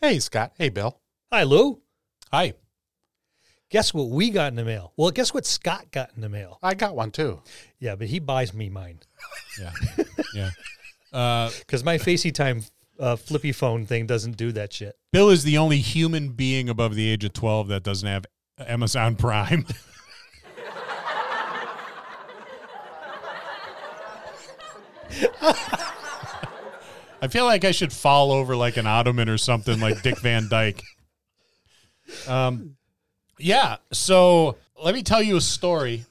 Hey, Scott. Hey, Bill. Hi, Lou. Hi. Guess what we got in the mail? Well, guess what Scott got in the mail? I got one too. Yeah, but he buys me mine Yeah. yeah. Uh, because my FaceTime uh, flippy phone thing doesn't do that shit. Bill is the only human being above the age of 12 that doesn't have Amazon Prime. I feel like I should fall over like an ottoman or something like Dick Van Dyke. Um, yeah. So let me tell you a story.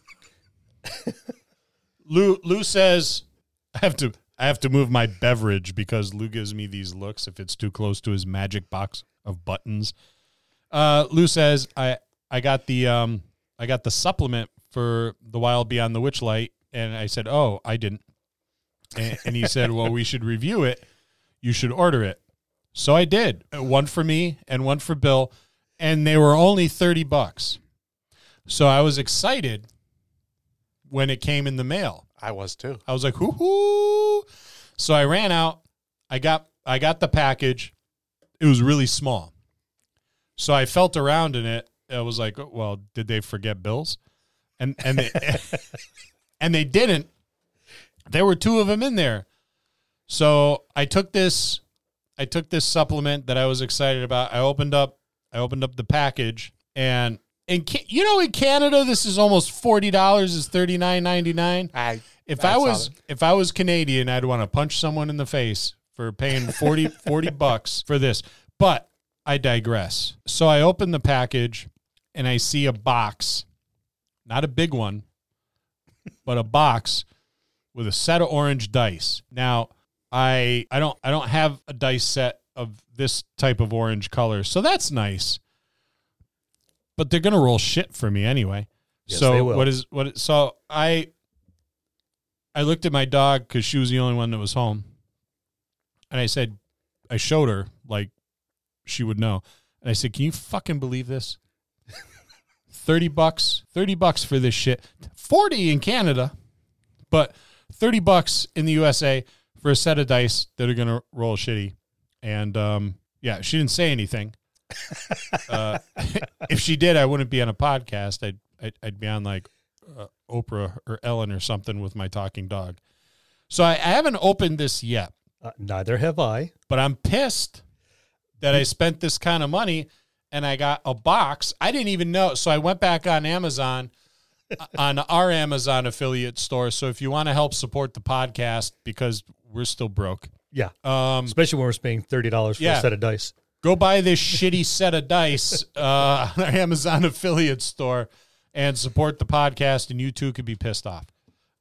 Lou Lou says I have to I have to move my beverage because Lou gives me these looks if it's too close to his magic box of buttons. Uh, Lou says I I got the um I got the supplement for the Wild Beyond the Witchlight, and I said, oh, I didn't. And, and he said, well, we should review it. You should order it. So I did. Uh, one for me and one for Bill, and they were only thirty bucks. So I was excited when it came in the mail. I was too. I was like, hoo hoo. So I ran out. I got I got the package. It was really small. So I felt around in it. I was like, oh, well, did they forget bills? And and they and they didn't. There were two of them in there. So I took this I took this supplement that I was excited about. I opened up I opened up the package and in you know in Canada this is almost forty dollars is thirty nine ninety nine. I If I was if I was Canadian, I'd want to punch someone in the face for paying 40, 40 bucks for this. But I digress. So I open the package and I see a box, not a big one, but a box with a set of orange dice. Now, I I don't I don't have a dice set of this type of orange color. So that's nice. But they're going to roll shit for me anyway. Yes, so what is what is- so I I looked at my dog cuz she was the only one that was home. And I said I showed her like she would know. And I said, "Can you fucking believe this? 30 bucks, 30 bucks for this shit. 40 in Canada, but 30 bucks in the USA for a set of dice that are going to roll shitty." And um yeah, she didn't say anything. uh, if she did, I wouldn't be on a podcast. I'd I'd, I'd be on like uh, Oprah or Ellen or something with my talking dog. So I, I haven't opened this yet, Uh, neither have I. but I'm pissed that I spent this kind of money and I got a box. I didn't even know. So I went back on Amazon, uh, on our Amazon affiliate store. So if you want to help support the podcast because we're still broke, Yeah, um, especially when we're paying thirty dollars for Yeah. a set of dice. go buy this shitty set of dice uh, on our Amazon affiliate store and support the podcast, and you too could be pissed off.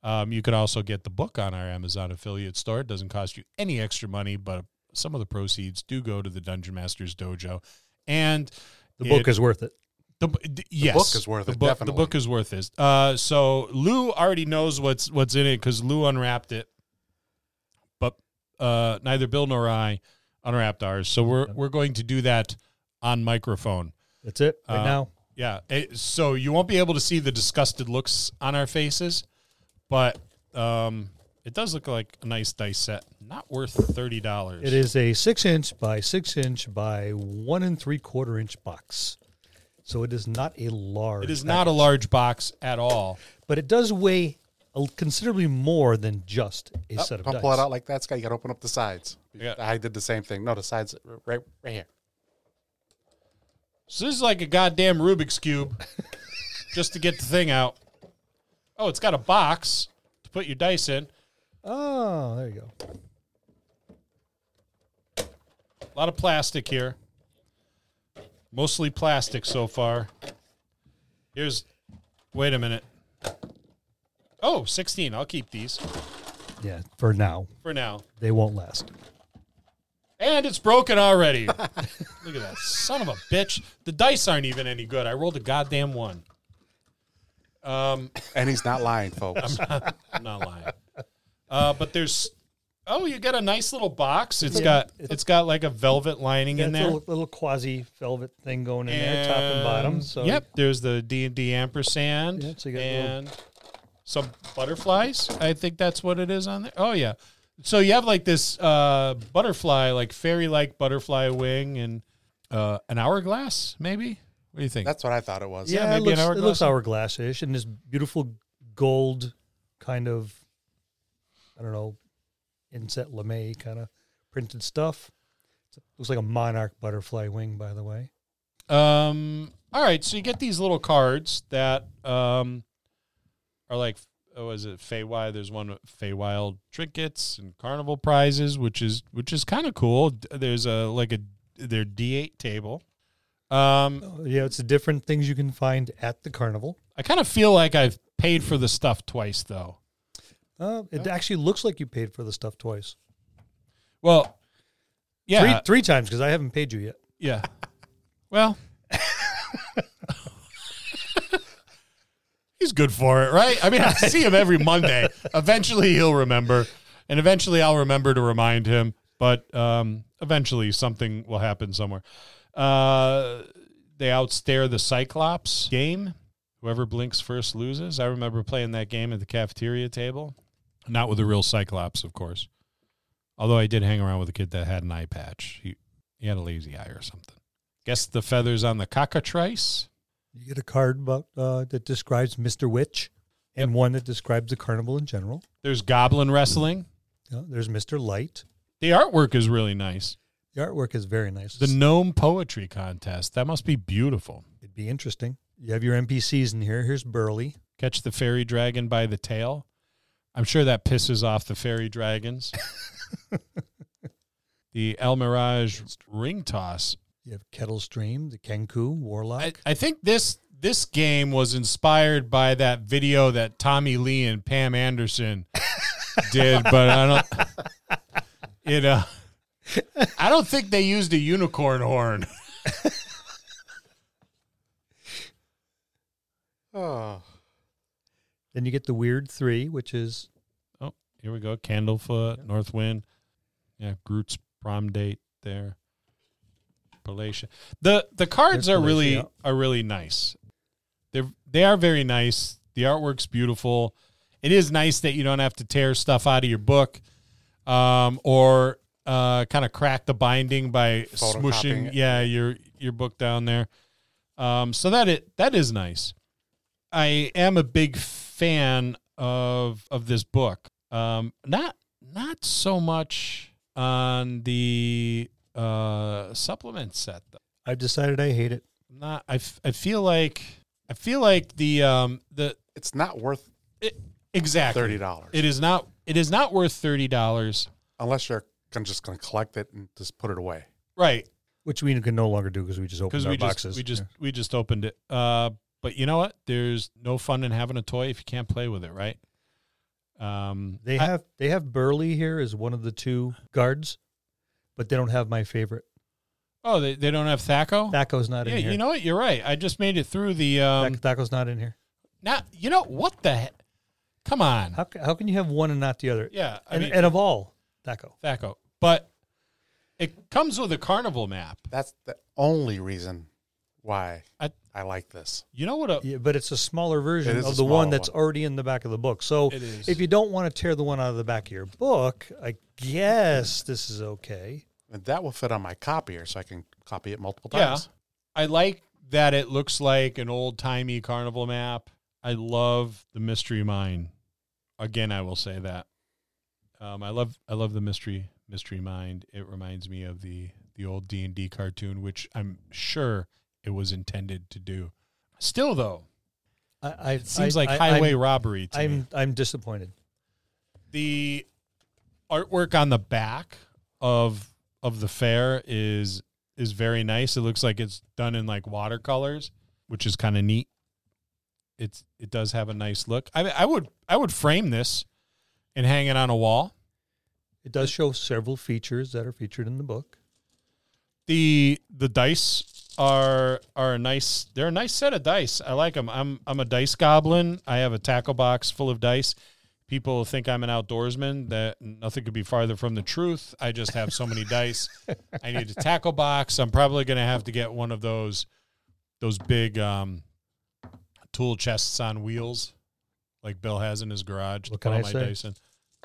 Um, you could also get the book on our Amazon affiliate store. It doesn't cost you any extra money, but some of the proceeds do go to the Dungeon Masters Dojo. And The book is worth it. the, b- d- yes, book is worth the it, Book, definitely. The book is worth it. Uh, so Lou already knows what's what's in it because Lou unwrapped it, but uh, neither Bill nor I unwrapped ours. So we're we're going to do that on microphone. That's it right Uh, now. Yeah. It- so you won't be able to see the disgusted looks on our faces, but um, it does look like a nice dice set. Not worth thirty dollars. It is a six inch by six inch by one and three quarter inch box. So it is not a large. It is not a large box at all. but it does weigh considerably more than just a Oh, set of don't dice. pull it out like that, Scott. You got to open up the sides. Yeah. I did the same thing. No, the sides right, right here. So this is like a goddamn Rubik's cube, just to get the thing out. Oh, it's got a box to put your dice in. Oh, there you go. A lot of plastic here. Mostly plastic so far. Here's, wait a minute. Oh, 16. I'll keep these Yeah, for now for now. they won't last. And it's broken already. Look at that. Son of a bitch. The dice aren't even any good. I rolled a goddamn one. Um, And he's not lying, folks. I'm not lying. Uh, but there's oh, you got a nice little box. It's got it's got like a velvet lining in Yeah, there. Little, little quasi velvet thing going in there, top and bottom. So yep, there's the D and D ampersand Yeah, so you got a little- and some butterflies. I think that's what it is on there. Oh yeah, so you have like this uh, butterfly, like fairy like butterfly wing, and uh, an hourglass, maybe. What do you think? That's what I thought it was. Yeah, Yeah, maybe it an looks, it looks hourglass. hourglass-ish, and this beautiful gold kind of, I don't know, inset lame kind of printed stuff. It looks like a monarch butterfly wing, by the way. Um. All right. So you get these little cards that um are like, oh, is it Feywild? There's one Feywild trinkets and carnival prizes, which is which is kind of cool. There's a like a their D8 table. Um, Oh, yeah, it's the different things you can find at the carnival. I kind of feel like I've paid for the stuff twice, though. Uh, it actually looks like you paid for the stuff twice. Well, yeah, Three, three times because I haven't paid you yet. yeah. Well, he's good for it, right? I mean, I see him every Monday. Eventually, he'll remember, and eventually, I'll remember to remind him. But um, eventually, something will happen somewhere. Uh, they outstare the Cyclops game. Whoever blinks first loses. I remember playing that game at the cafeteria table. Not with a real Cyclops, of course. Although I did hang around with a kid that had an eye patch. He, he had a lazy eye or something. Guess the feathers on the cockatrice. You get a card about, uh, that describes Mr. Witch and one that describes the carnival in general. There's goblin wrestling. Uh, there's Mr. Light. The artwork is really nice. The artwork is very nice. The gnome poetry contest. That must be beautiful. It'd be interesting. You have your NPCs in here. Here's Burly. Catch the fairy dragon by the tail. I'm sure that pisses off the fairy dragons. the El Mirage ring toss. You have Kettlesteam, the Kenku Warlock. I, I think this this game was inspired by that video that Tommy Lee and Pam Anderson did, but I don't. It uh, I don't think they used a unicorn horn. Oh, then you get the Weird Three, which is Oh, here we go. Candlefoot, North Wind. Yeah, Groot's prom date there. The the cards are really are really nice. They're they are very nice. The artwork's beautiful. It is nice that you don't have to tear stuff out of your book, um, or uh, kind of crack the binding by smushing it. yeah your your book down there. Um, so that it that is nice. I am a big fan of of this book. Um, not not so much on the uh, supplement set though. I've decided I hate it. I'm Not I, f- I feel like I feel like the um the it's not worth it, exactly thirty dollars It is not it is not worth thirty dollars. unless you're gonna, just going to collect it and just put it away. Right. Which we can no longer do because we just opened our we just boxes. we just we just opened it. Uh but you know what? There's no fun in having a toy if you can't play with it, right? Um They I- have they have Burly here as one of the two guards, but they don't have my favorite. Oh, they, they don't have Thaco? Thaco's not yeah, in here. you know what? You're right. I just made it through the um Thac- Thaco's not in here. now you know what the heck? Come on. How, ca- how can you have one and not the other? Yeah, I and, mean and of all, Thaco. Thaco. But it comes with a carnival map. That's the only reason why I- I, like this. You know what a Yeah, but it's a smaller version of the one that's one. already in the back of the book. So if you don't want to tear the one out of the back of your book, I guess this is okay. And that will fit on my copier, so I can copy it multiple times. Yeah. times. I like that it looks like an old timey carnival map. I love the mystery mine. Again, I will say that. Um, I love I love the mystery mystery mind. It reminds me of the the old D and D cartoon, which I'm sure it was intended to do. Still, though, I, I it seems I- like I- highway I'm, robbery to. I'm I'm disappointed. the artwork on the back of of the fair is is very nice. It looks like it's done in like watercolors, which is kind of neat. It's it does have a nice look. I I would I would frame this and hang it on a wall. It does show several features that are featured in the book. The the dice are are a nice. They're a nice set of dice. I like them. I'm I'm a dice goblin. I have a tackle box full of dice. People think I'm an outdoorsman. That nothing could be farther from the truth. I just have so many dice. I need a tackle box. I'm probably going to have to get one of those those big um, tool chests on wheels, like Bill has in his garage. What to can put all I my say? dice in.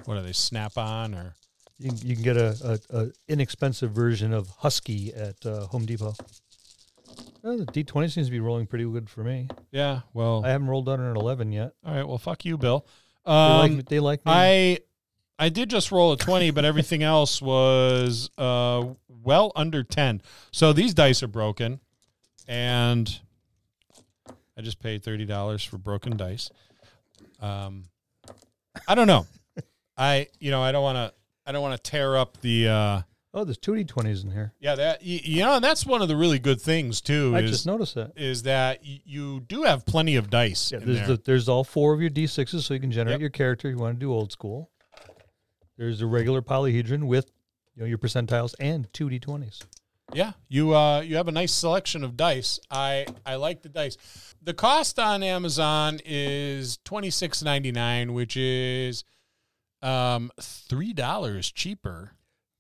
What are they? Snap on or You can, you can get a, a, a inexpensive version of Husky at uh, Home Depot. Uh, the D20 seems to be rolling pretty good for me. Yeah. Well. I haven't rolled under an 11 yet. all right. Well, fuck you, Bill. They like Um. They like me. I I did just roll a 20, but everything else was uh well under 10. So these dice are broken and I just paid $30 for broken dice. Um I don't know. I you know, I don't want to I don't want to tear up the uh oh, there's two D20s in here. yeah, that you, you know, and that's one of the really good things too I is just noticed that. is that y- you do have plenty of dice Yeah, there's there. the, there's all four of your D6s, so you can generate Yep. your character. You want to do old school. There's a regular polyhedron with you know your percentiles and two D20s. Yeah, you uh you have a nice selection of dice. I I like the dice. The cost on Amazon is twenty six ninety nine, which is um three dollars cheaper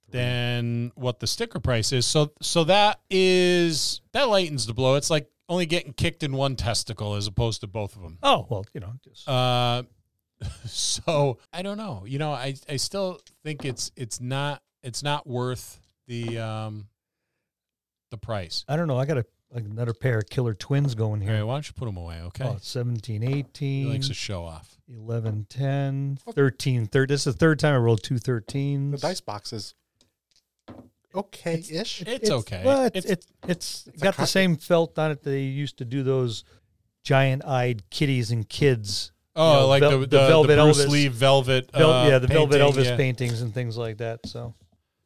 than what the sticker price is. So so that is that lightens the blow. It's like only getting kicked in one testicle as opposed to both of them. Oh well, you know, just Uh, so I don't know. You know, I I still think it's it's not it's not worth the um the price. I don't know. I got a another pair of killer twins going All right, here. why don't you put them away? Okay, Oh, 17, he 18, likes to show off. 11, 10, 13, 13. This is the third time I rolled two 13s. The dice box is okay ish. It's, okay. Well, it's, It's- it's, it's, a got the same felt on it that they used to do those giant-eyed kitties and kids. oh, you know, like vel- the, the the, Velvet the Bruce Elvis. Lee velvet. Vel- uh, yeah, the Velvet Elvis yeah. paintings and things like that. So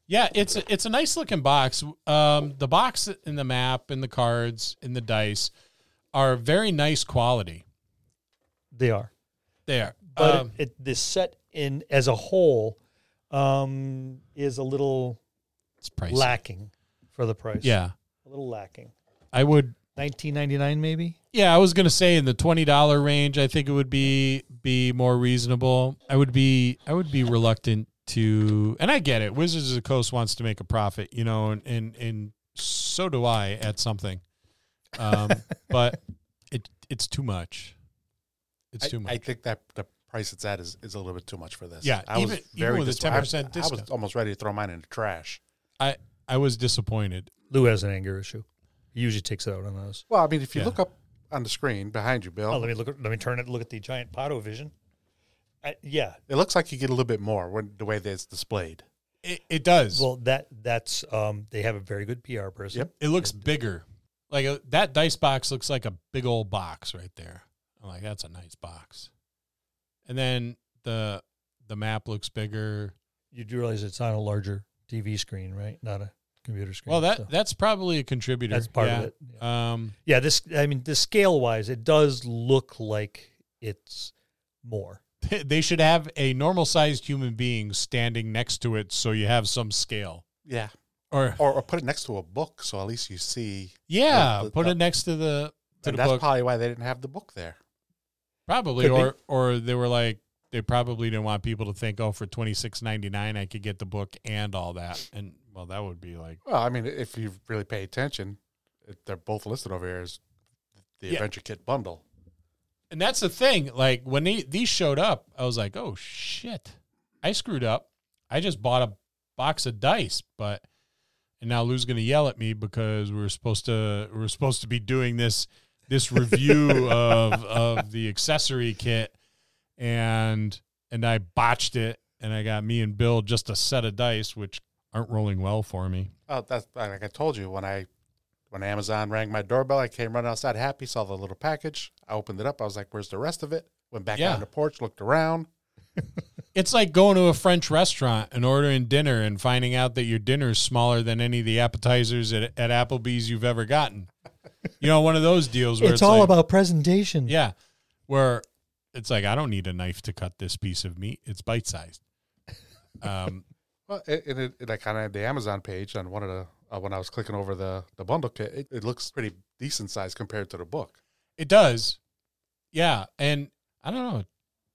Yeah, it's a, it's a nice looking box. Um, the box and the map and the cards and the dice are very nice quality. they are. They are. But Um, it, it, this set in as a whole um, is a little it's pricey. lacking for the price. Yeah, a little lacking. I would. Nineteen ninety nine, maybe. Yeah, I was gonna say in the twenty dollar range, I think it would be be more reasonable. I would be I would be reluctant to, and I get it. Wizards of the Coast wants to make a profit, you know, and and, and so do I at something, um, but it it's too much. It's I, too much. I think that the price it's at is, is a little bit too much for this. Yeah, I was even- even with a dis- I- 10% I, was almost ready to throw mine in the trash. I I was disappointed. Lou has an anger issue. He usually takes it out on us. Well, I mean, if you Yeah. look up on the screen behind you, Bill, Oh, let me look. Let me turn it. Look at the giant Pato Vision. I, yeah. it looks like you get a little bit more when the way that it's displayed. It, it does. Well, that that's um. They have a very good PR person. Yep. it looks bigger. Like a, that dice box looks like a big old box right there. I'm like, that's a nice box. And then the the map looks bigger. You do realize it's on a larger TV screen, right? Not a computer screen. Well, that so that's probably a contributor. that's part yeah. of it. Yeah. Um, yeah. This. I mean, the scale wise, it does look like it's more. they should have a normal sized human being standing next to it, so you have some scale. Yeah. Or Or, or put it next to a book so at least you see. yeah, the- put the- it next to the to the that's book. probably why they didn't have the book there. Probably, Could be. or or they were like they probably didn't want people to think, oh, for twenty six ninety nine, I could get the book and all that, and well, that would be like, Well, I mean, if you really pay attention, they're both listed over here as the Yeah. Adventure Kit bundle. And that's the thing. Like when they, these showed up, I was like, oh shit, I screwed up. I just bought a box of dice, but and now Lou's gonna yell at me because we're supposed to we're supposed to be doing this this review of of the accessory kit, and and I botched it, and I got me and Bill just a set of dice, which aren't rolling well for me. Oh, that's like I told you when I when Amazon rang my doorbell, I came running outside happy, saw the little package. I opened it up. I was like, "Where's the rest of it?" Went back Yeah. out on the porch, looked around. It's like going to a French restaurant and ordering dinner and finding out that your dinner is smaller than any of the appetizers at, at Applebee's you've ever gotten. You know, one of those deals where it's, It's, all like- about presentation. yeah, where it's like I don't need a knife to cut this piece of meat; it's bite sized. Um, Well, it, it, it, like on the Amazon page on one of the uh, when I was clicking over the the bundle kit, it, it looks pretty decent size compared to the book. it does, yeah, and I don't know, it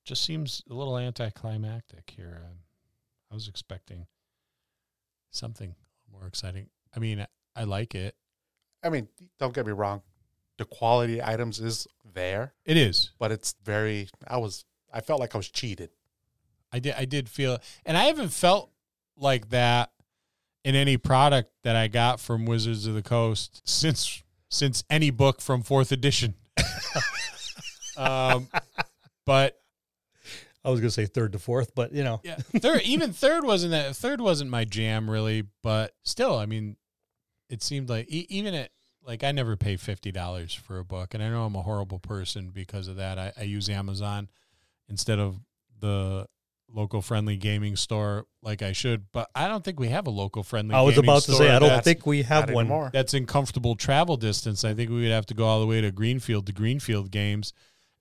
just seems a little anticlimactic here. Um, I was expecting something more exciting. I mean, I like it. I mean, don't get me wrong, the quality items is there, It is. but it's very. I was I felt like I was cheated. I did I did feel and I haven't felt like that in any product that I got from Wizards of the Coast since since any book from fourth edition. um, but I was gonna say third to fourth, but you know, yeah, third even third wasn't that third wasn't my jam really, but still, I mean, it seemed like e- even at like I never pay fifty dollars for a book, and I know I'm a horrible person because of that. I, I use Amazon instead of the local friendly gaming store like I should, but I don't think we have a local friendly. I was gaming about to say I don't think we have one. more. that's in comfortable travel distance. I think we would have to go all the way to Greenfield to Greenfield games.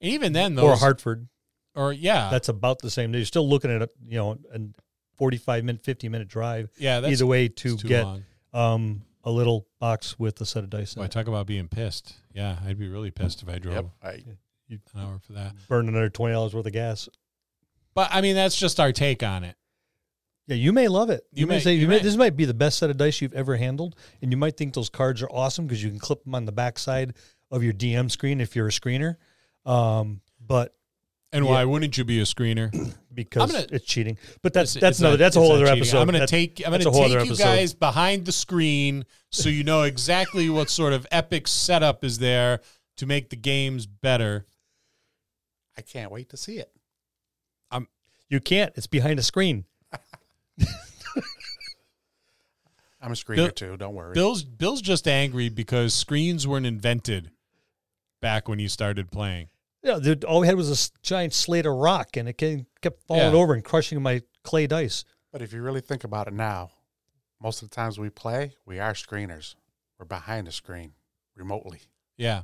And even then, those Or Hartford. or yeah, That's about the same. You're still looking at a you know a 45 minute, 50 minute drive yeah, that's either way to get um a little box with a set of dice in Boy, it. talk about being pissed. Yeah, I'd be really pissed if I drove Yep. I, an hour for that. Burn another twenty dollars worth of gas. But I mean, that's just our take on it. Yeah, you may love it. You, You may, may- say you you may, may. this might be the best set of dice you've ever handled, and you might think those cards are awesome because you can clip them on the backside of your DM screen if you're a screener. Um, but And Yeah. why wouldn't you be a screener? because gonna- it's cheating. But that's It's- that's it's another not- that's a whole other cheating. episode. I'm gonna That- take I'm gonna a whole take other you episode. guys behind the screen so you know exactly what sort of epic setup is there to make the games better. I can't wait to see it. You can't. It's behind a screen. I'm a screener Bill- too. Don't worry. Bill's Bill's just angry because screens weren't invented back when he started playing. Yeah, dude, all we had was a giant slate of rock, and it ca- kept falling Yeah. over and crushing my clay dice. but if you really think about it now, most of the times we play, we are screeners. We're behind the screen remotely. Yeah.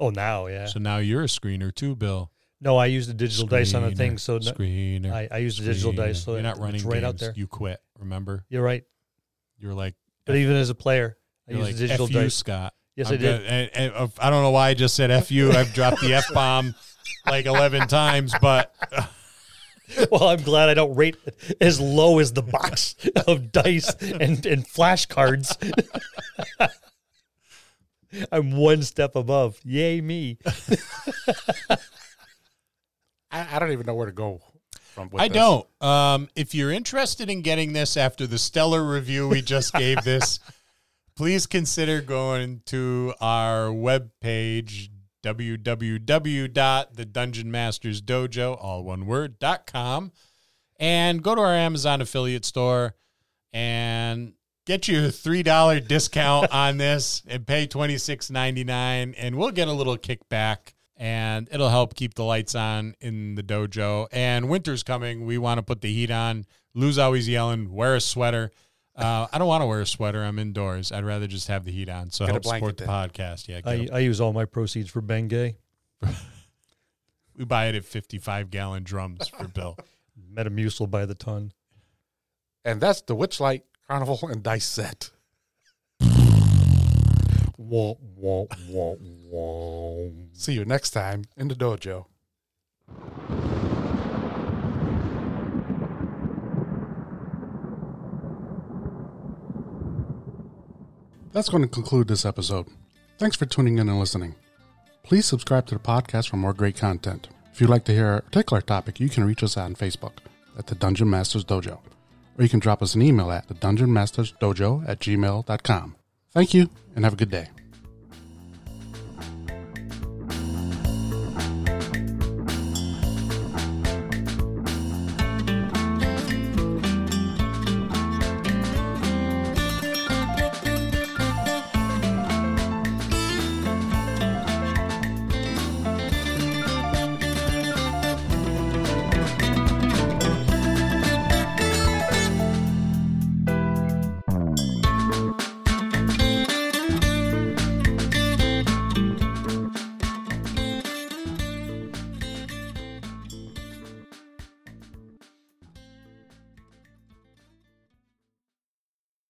Oh, now, yeah. So now you're a screener too, Bill. No, I use the digital dice on the Screener, thing, so no, screener. I, I use the digital dice. So you're not running right games. out there. You quit. Remember, You're right. You're like, But even as a player, I you're use like the digital F you, dice. Scott. Yes, I'm I did. gonna- and- and, uh, I don't know why I just said F you. I've dropped the F bomb like 11 times, but well, I'm glad I don't rate as low as the box of dice and, and flashcards. I'm one step above. Yay, me. I, I don't even know where to go from. With I this. don't. Um, if you're interested in getting this after the stellar review we just gave this, please consider going to our webpage, www.thedungeonmastersdojo, all one word, dot com, and go to our Amazon affiliate store and get you a $3 discount on this and pay twenty six ninety nine, and we'll get a little kickback and it'll help keep the lights on in the dojo. And winter's coming. We want to put the heat on. Lou's always yelling, wear a sweater. Uh, I don't want to wear a sweater. I'm indoors. I'd rather just have the heat on. So Get a help support the then. podcast. Yeah, get I, a- I use all my proceeds for Bengay. we buy it at 55 gallon drums for Bill. Metamucil by the ton. And that's the Witchlight Carnival and Dice set. Wah, wah, wah, wah. See you next time in the dojo. That's going to conclude this episode. Thanks for tuning in and listening. Please subscribe to the podcast for more great content. If you'd like to hear a particular topic, you can reach us on Facebook at the Dungeon Masters Dojo, or you can drop us an email at the Dungeon Masters Dojo at gmail.com. Thank you and have a good day.